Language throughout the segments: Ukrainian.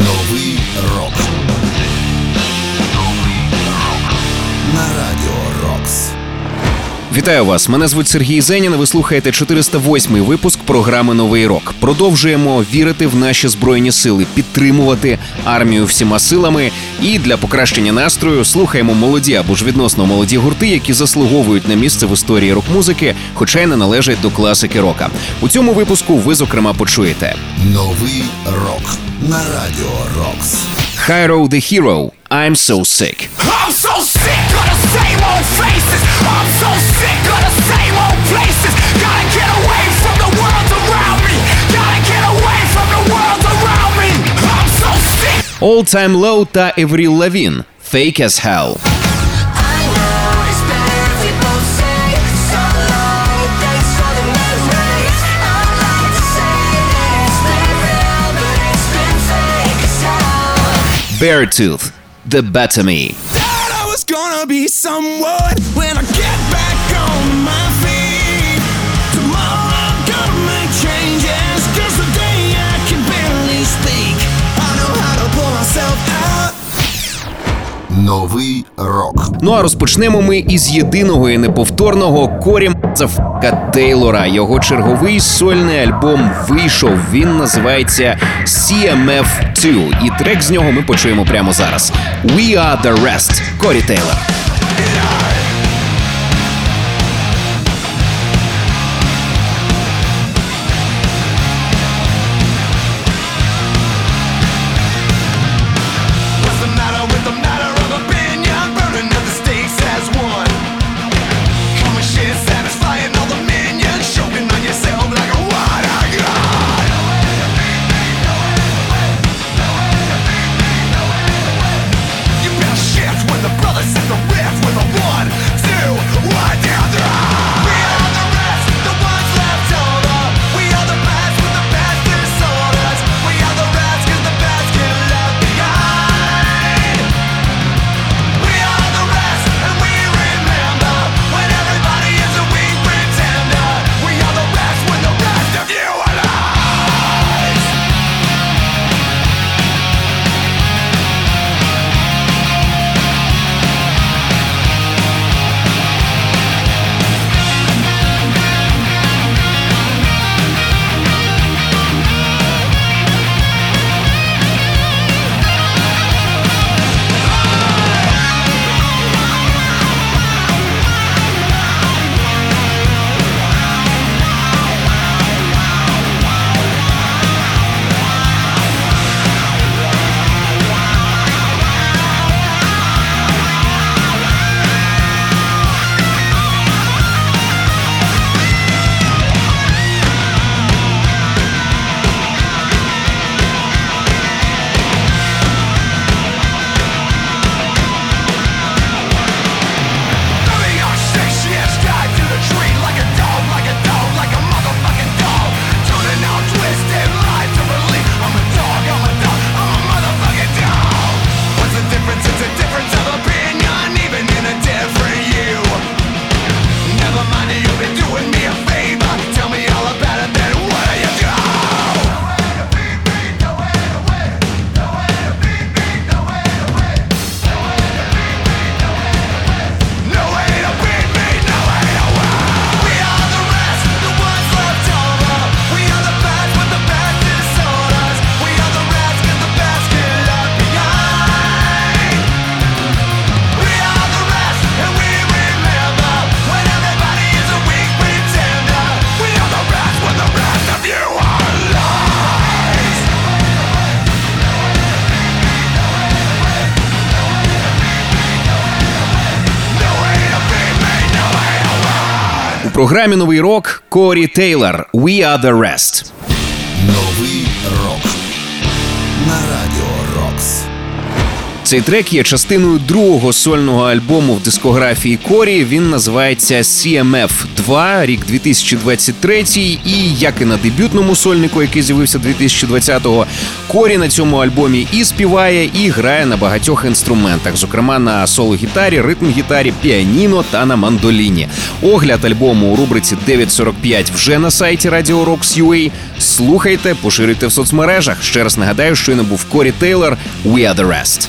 Новий рок. На радіо Рокс. Вітаю вас! Мене звуть Сергій Зенін. Ви слухаєте 408-й випуск програми Новий рок. Продовжуємо вірити в наші збройні сили, підтримувати армію всіма силами. І для покращення настрою слухаємо молоді або ж відносно молоді гурти, які заслуговують на місце в історії рок-музики, хоча й не належать до класики рока. У цьому випуску ви зокрема почуєте Новий рок. На радіо Рокс. Hyro the Hero I'm So Sick. I'm so sick of the same old faces. I'm so sick of the same old places. Gotta get away from the world around me. Gotta get away from the world around me. I'm so sick. All Time Low та Евріл Лавін Fake as Hell. Beartooth The Better Me. Thought I was gonna be someone when I get Новий рок. Ну а розпочнемо ми із єдиного і неповторного корім Зафка Тейлора. Його черговий сольний альбом вийшов. Він називається CMF2. І трек з нього ми почуємо прямо зараз. We are the rest. Корі Тейлор. Програмі Новий рок Корі Тейлор We are the rest. Новий Цей трек є частиною другого сольного альбому в дискографії Корі. Він називається CMF 2, рік 2023. І як і на дебютному сольнику, який з'явився 2020-го, Корі на цьому альбомі і співає, і грає на багатьох інструментах, зокрема на соло-гітарі, ритм-гітарі, піаніно та на мандоліні. Огляд альбому у рубриці 945 вже на сайті Radio Rocks UA. Слухайте, поширюйте в соцмережах. Ще раз нагадаю, що не був Корі Тейлор «We are the rest».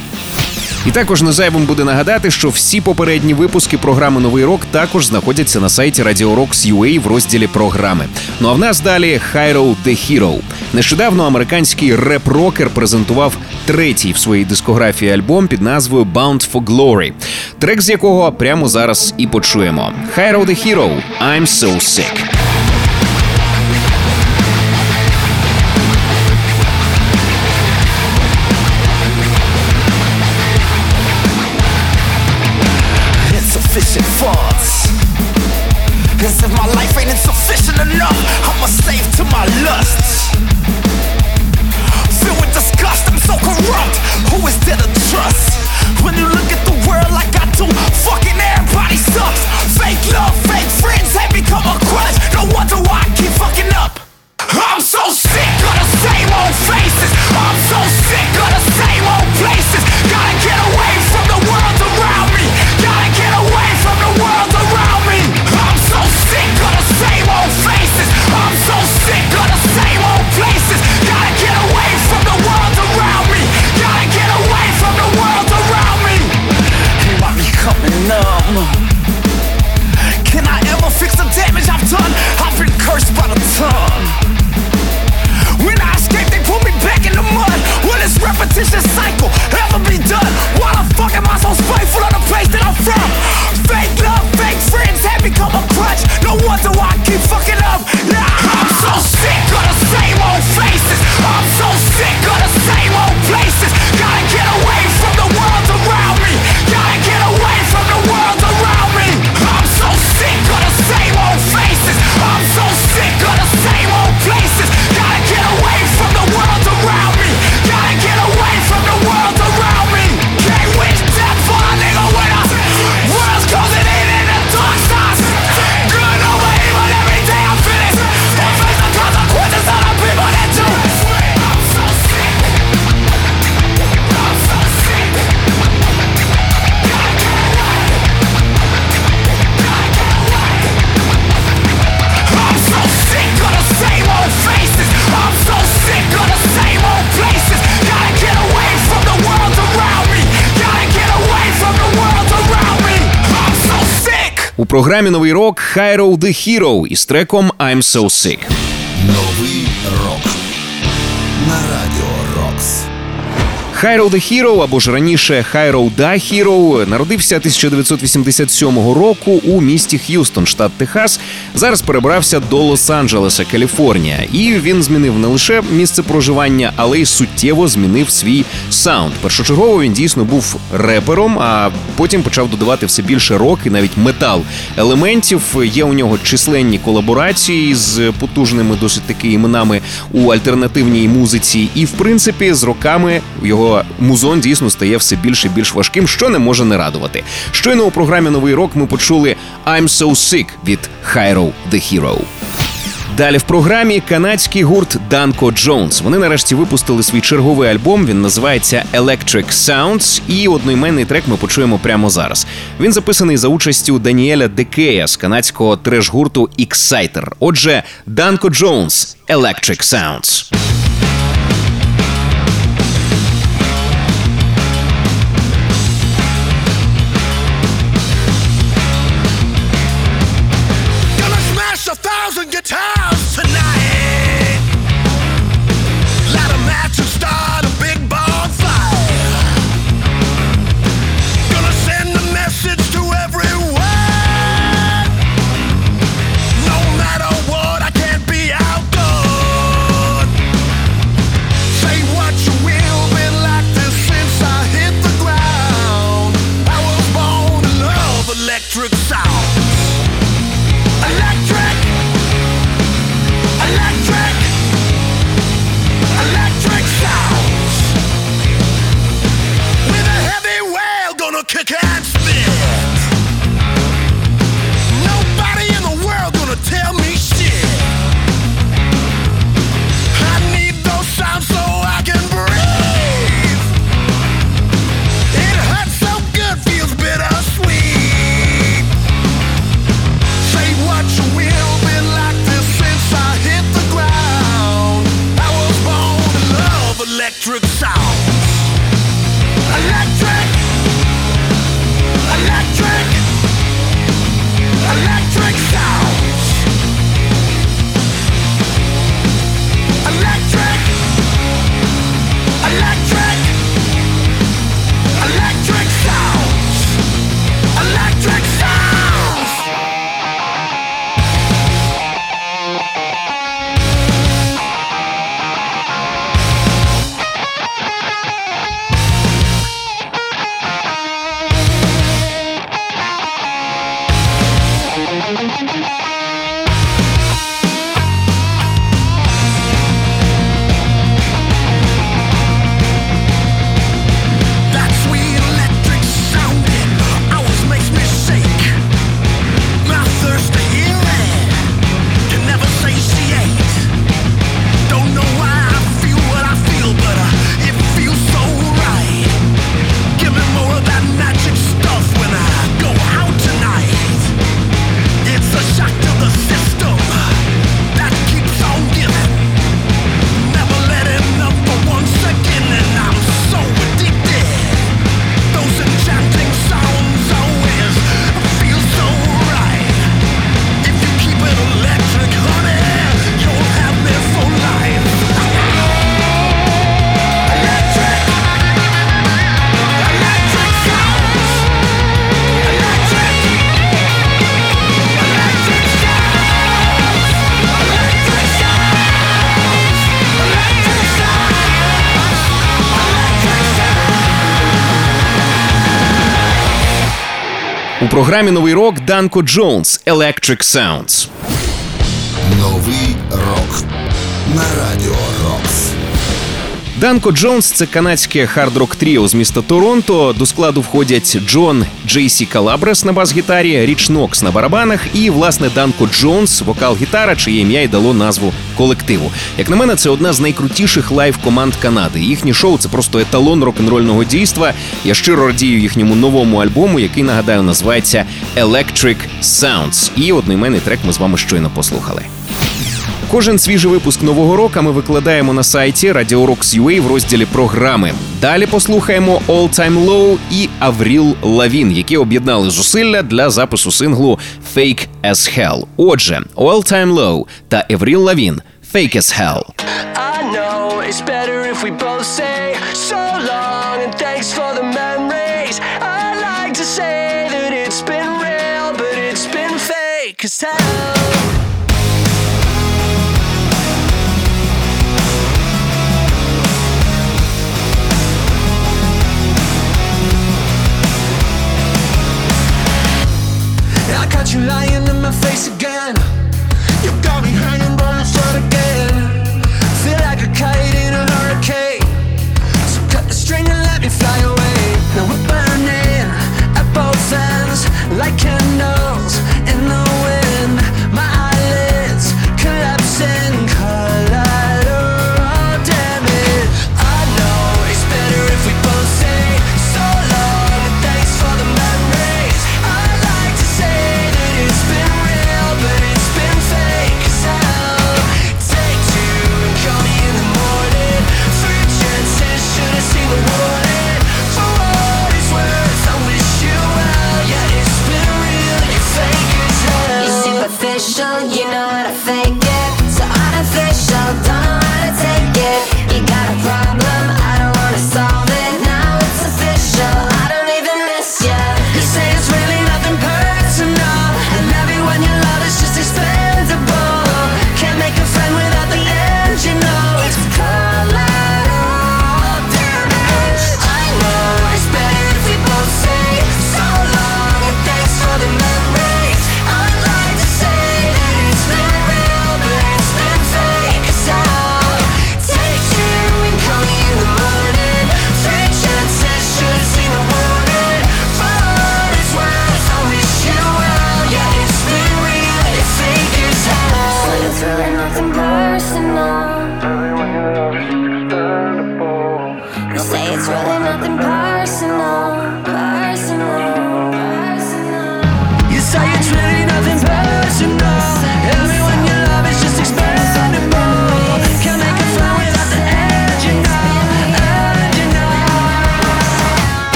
І також не зайвим буде нагадати, що всі попередні випуски програми Новий рок також знаходяться на сайті Radio Rocks UA в розділі програми. Ну а в нас далі Hyro The Hero. Нещодавно американський реп-рокер презентував третій в своїй дискографії альбом під назвою Bound for Glory, трек з якого прямо зараз і почуємо. Hyro The Hero I'm So Sick. Програмі Новий рок Hyro The Hero із треком I'm So Sick. Новий рок на. Hyro The Hero, або ж раніше Hyro Da Hero, народився 1987 року у місті Х'юстон, штат Техас. Зараз перебрався до Лос-Анджелеса, Каліфорнія. І він змінив не лише місце проживання, але й суттєво змінив свій саунд. Першочергово він дійсно був репером, а потім почав додавати все більше рок і навіть метал елементів. Є у нього численні колаборації з потужними досить таки іменами у альтернативній музиці. І в принципі, з роками його музон дійсно стає все більше і більш важким, що не може не радувати. Щойно у програмі Новий рок ми почули I'm So Sick від Hyro The Hero. Далі в програмі канадський гурт Данко Джонс. Вони нарешті випустили свій черговий альбом. Він називається Electric Sounds, і одноіменний трек ми почуємо прямо зараз. Він записаний за участю Даніеля Декея з канадського треш-гурту Exciter. Отже, Данко Джонс Electric Sounds. програмі новий рок Данко Джонс Electric Sounds. Данко Джонс це канадське хард-рок тріо з міста Торонто. До складу входять Джон Джейсі Калабрес на бас-гітарі, Річ Нокс на барабанах і власне Данко Джонс, вокал-гітара, чиє ім'я й дало назву колективу. Як на мене, це одна з найкрутіших live команд Канади. Їхнє шоу це просто еталон рок-н-рольного дійства. Я щиро радію їхньому новому альбому, який нагадаю називається Electric Sounds. І одноіменний трек ми з вами щойно послухали. Кожен свіжий випуск нового року ми викладаємо на сайті RadioRocks.ua в розділі програми. Далі послухаємо All Time Low і Avril Lavigne, які об'єднали зусилля для запису синглу Fake as Hell. Отже, All Time Low та Avril Lavigne – Fake as Hell. I know it's better if we both say so long and thanks for the memories. I like to say that it's been real, but it's been fake as hell. got you lying in my face again. You got me hanging by a thread again.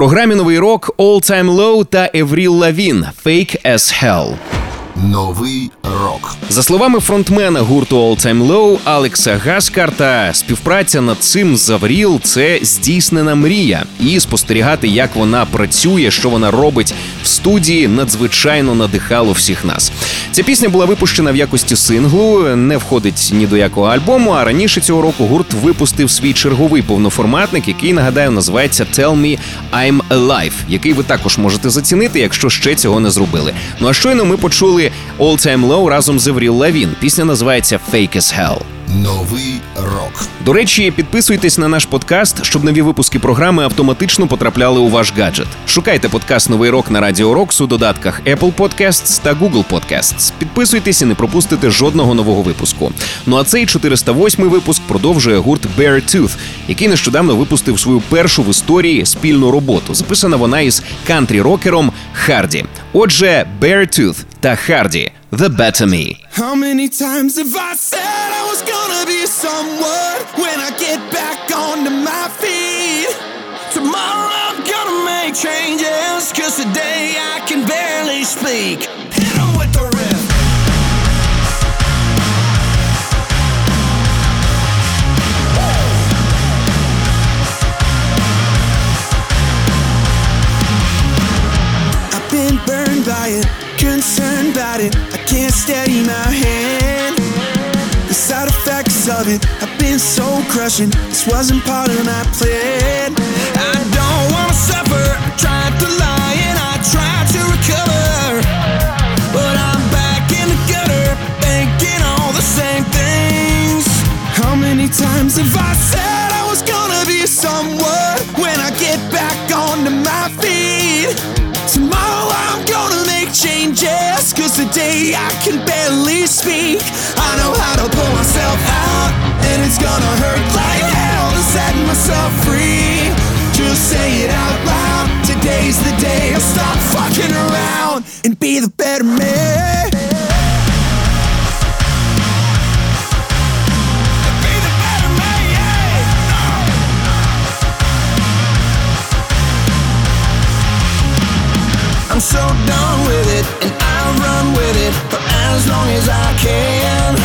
Програмі новий рок All Time Low та Евріл Лавін Fake as Hell. Новий рок. За словами фронтмена гурту All Time Low Алекса Гаскарта, співпраця над цим з Авріл – це здійснена мрія, і спостерігати, як вона працює, що вона робить в студії, надзвичайно надихало всіх нас. Ця пісня була випущена в якості синглу, не входить ні до якого альбому. А раніше цього року гурт випустив свій черговий повноформатник, який нагадаю називається Tell Me I'm Alive, який ви також можете зацінити, якщо ще цього не зробили. Ну а щойно ми почули All Time Low разом з Евріл Лавін. Пісня називається Fake as Hell. Новий рок. До речі, підписуйтесь на наш подкаст, щоб нові випуски програми автоматично потрапляли у ваш гаджет. Шукайте подкаст Новий рок на Радіо Рокс у додатках Apple Podcasts та Google Podcasts. Підписуйтесь і не пропустите жодного нового випуску. Ну а цей 408 випуск продовжує гурт Beartooth, який нещодавно випустив свою першу в історії спільну роботу. Записана вона із кантрі-рокером Харді. Отже, Beartooth та Харді The Better Me. How many times have I said I was gonna be someone when I get back onto my feet? Tomorrow I'm gonna make changes, cause today I can barely speak. Hit with the riff. I've been burned by it, about it. I can't steady my hand. The side effects of it have been so crushing. This wasn't part of my plan. I don't wanna suffer. I tried to lie and I tried to recover. But I'm back in the gutter, thinking all the same things. How many times have I said changes, cause today I can barely speak. I know how to pull myself out, and it's gonna hurt like hell to set myself free. Just say it out loud. Today's the day I stop fucking around and be the better man. I'm so done with it, and I'll run with it for as long as I can.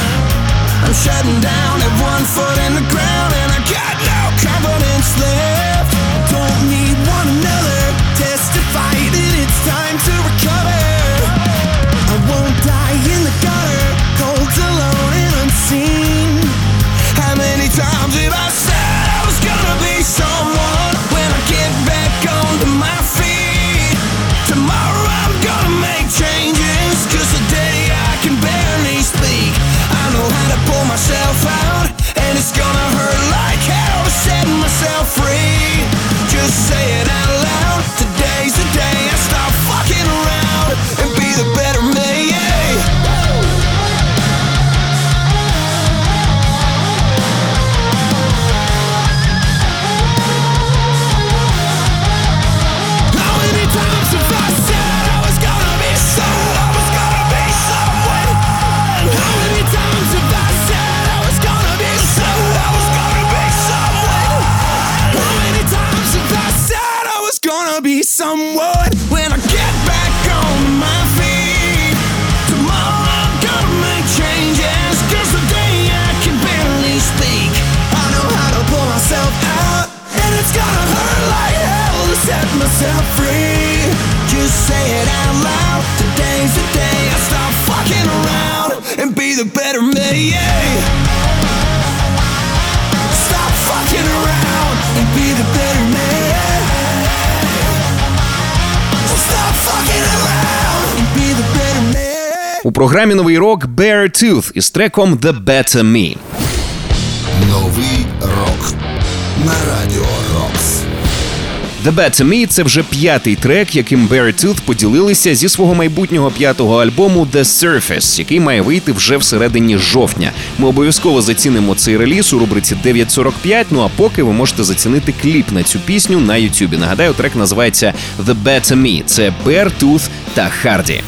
I'm shutting down, have one foot in the ground, and I got no confidence left. Don't need one another, testify that it's time to recover. I won't die in the gutter, loud. Today's the day I stop fucking around and be the better me. Stop fucking around and be the better me. Stop fucking around and be the better me. У програмі новий рок Beartooth із треком The Better Me. Новий The Better Me – це вже п'ятий трек, яким Beartooth поділилися зі свого майбутнього п'ятого альбому The Surface, який має вийти вже всередині жовтня. Ми обов'язково зацінимо цей реліз у рубриці 9.45, Ну а поки ви можете зацінити кліп на цю пісню на Ютубі. Нагадаю, трек називається The Better Me. Це Beartooth та Харді.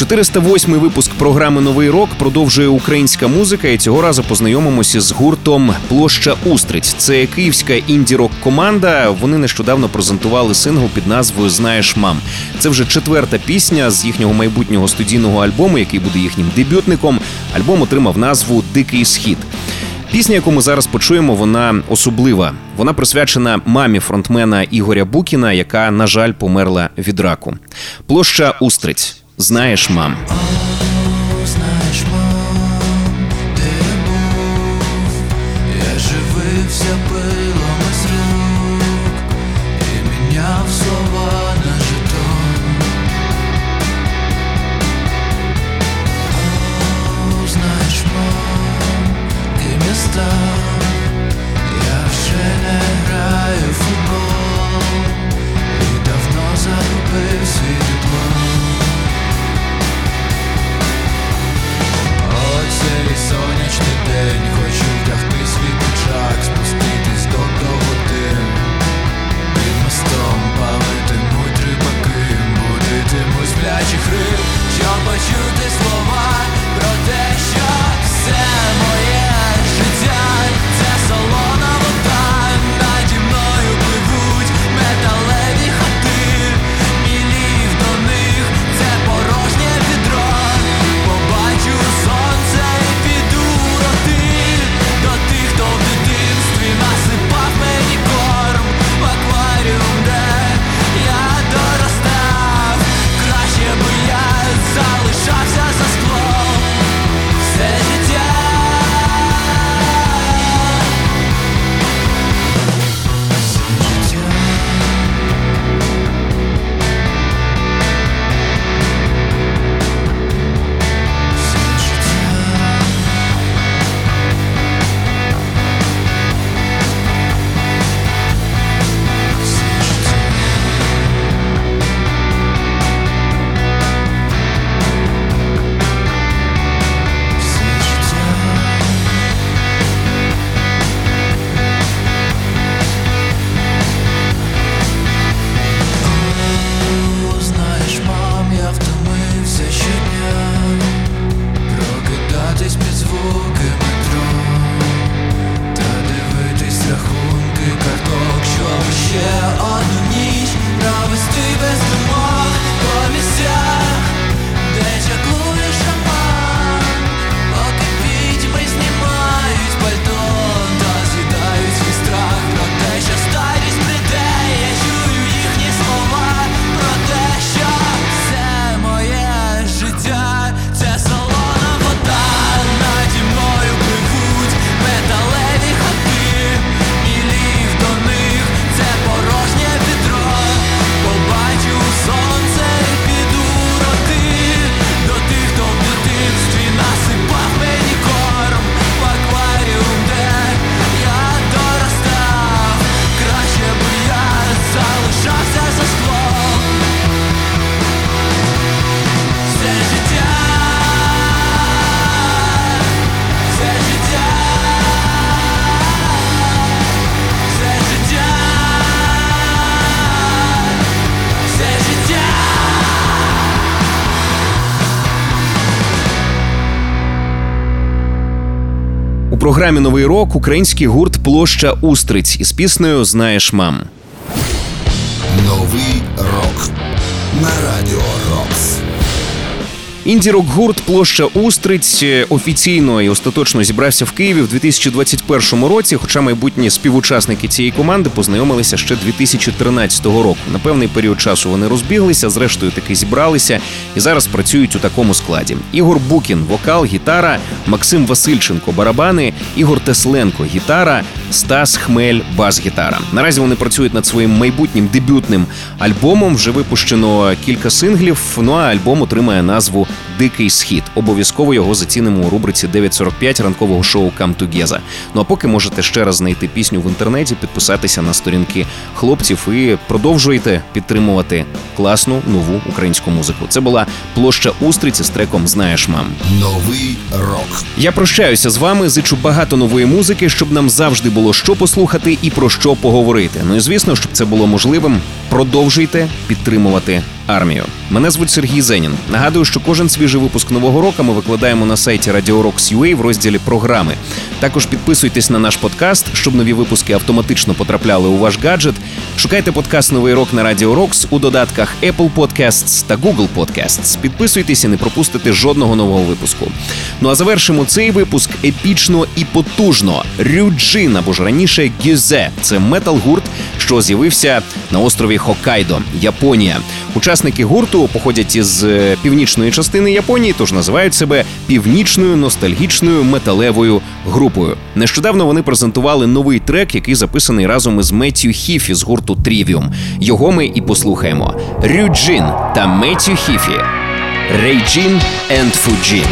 408 випуск програми Новий рок продовжує українська музика, і цього разу познайомимося з гуртом Площа Устриць. Це київська інді-рок команда. Вони нещодавно презентували сингл під назвою Знаєш мам. Це вже четверта пісня з їхнього майбутнього студійного альбому, який буде їхнім дебютником. Альбом отримав назву Дикий схід. Пісня, яку ми зараз почуємо, вона особлива. Вона присвячена мамі фронтмена Ігоря Букіна, яка, на жаль, померла від раку. Площа Устриць. Знаєш, мам. Знаешь, мам, я був, я живився пилом програмі Новий рок український гурт Площа Устриць із піснею Знаєш, мам. Новий рок на радіо Рокс. Інді-рок гурт Площа Устриць е, офіційно і остаточно зібрався в Києві в 2021 році. Хоча майбутні співучасники цієї команди познайомилися ще 2013 року. На певний період часу вони розбіглися, зрештою таки зібралися і зараз працюють у такому складі: Ігор Букін, вокал, гітара, Максим Васильченко, барабани, Ігор Тесленко, гітара, Стас Хмель, бас-гітара. Наразі вони працюють над своїм майбутнім дебютним альбомом. Вже випущено кілька синглів. Ну а альбом отримає назву Дикий схід. Обов'язково його зацінимо у рубриці 9.45 ранкового шоу «Come Together». Ну а поки можете ще раз знайти пісню в інтернеті, підписатися на сторінки хлопців і продовжуйте підтримувати класну нову українську музику. Це була площа Устриці з треком Знаєш, мам. Новий рок рок. Я прощаюся з вами, зичу багато нової музики, щоб нам завжди було що послухати і про що поговорити. Ну і звісно, щоб це було можливим, продовжуйте підтримувати армію. Мене звуть Сергій Зенін. Нагадую, що кожен свіжий випуск нового року ми викладаємо на сайті Radio в розділі програми. Також підписуйтесь на наш подкаст, щоб нові випуски автоматично потрапляли у ваш гаджет. Шукайте подкаст Новий рок на Radio Rocks у додатках Apple Podcasts та Google Podcasts. Підписуйтесь і не пропустите жодного нового випуску. Ну а завершимо цей випуск епічно і потужно. Рюджин або ж раніше Гюзе. Це метал-гурт, що з'явився на острові Хоккайдо, Японія. Учасники гурту походять із е, північної частини Японії, тож називають себе північною ностальгічною металевою групою. Нещодавно вони презентували новий трек, який записаний разом із Меттью Хіфі з гурту Трівіум. Його ми і послухаємо: Рюджин та Меттю Хіфі. Рейджін енд Фуджін.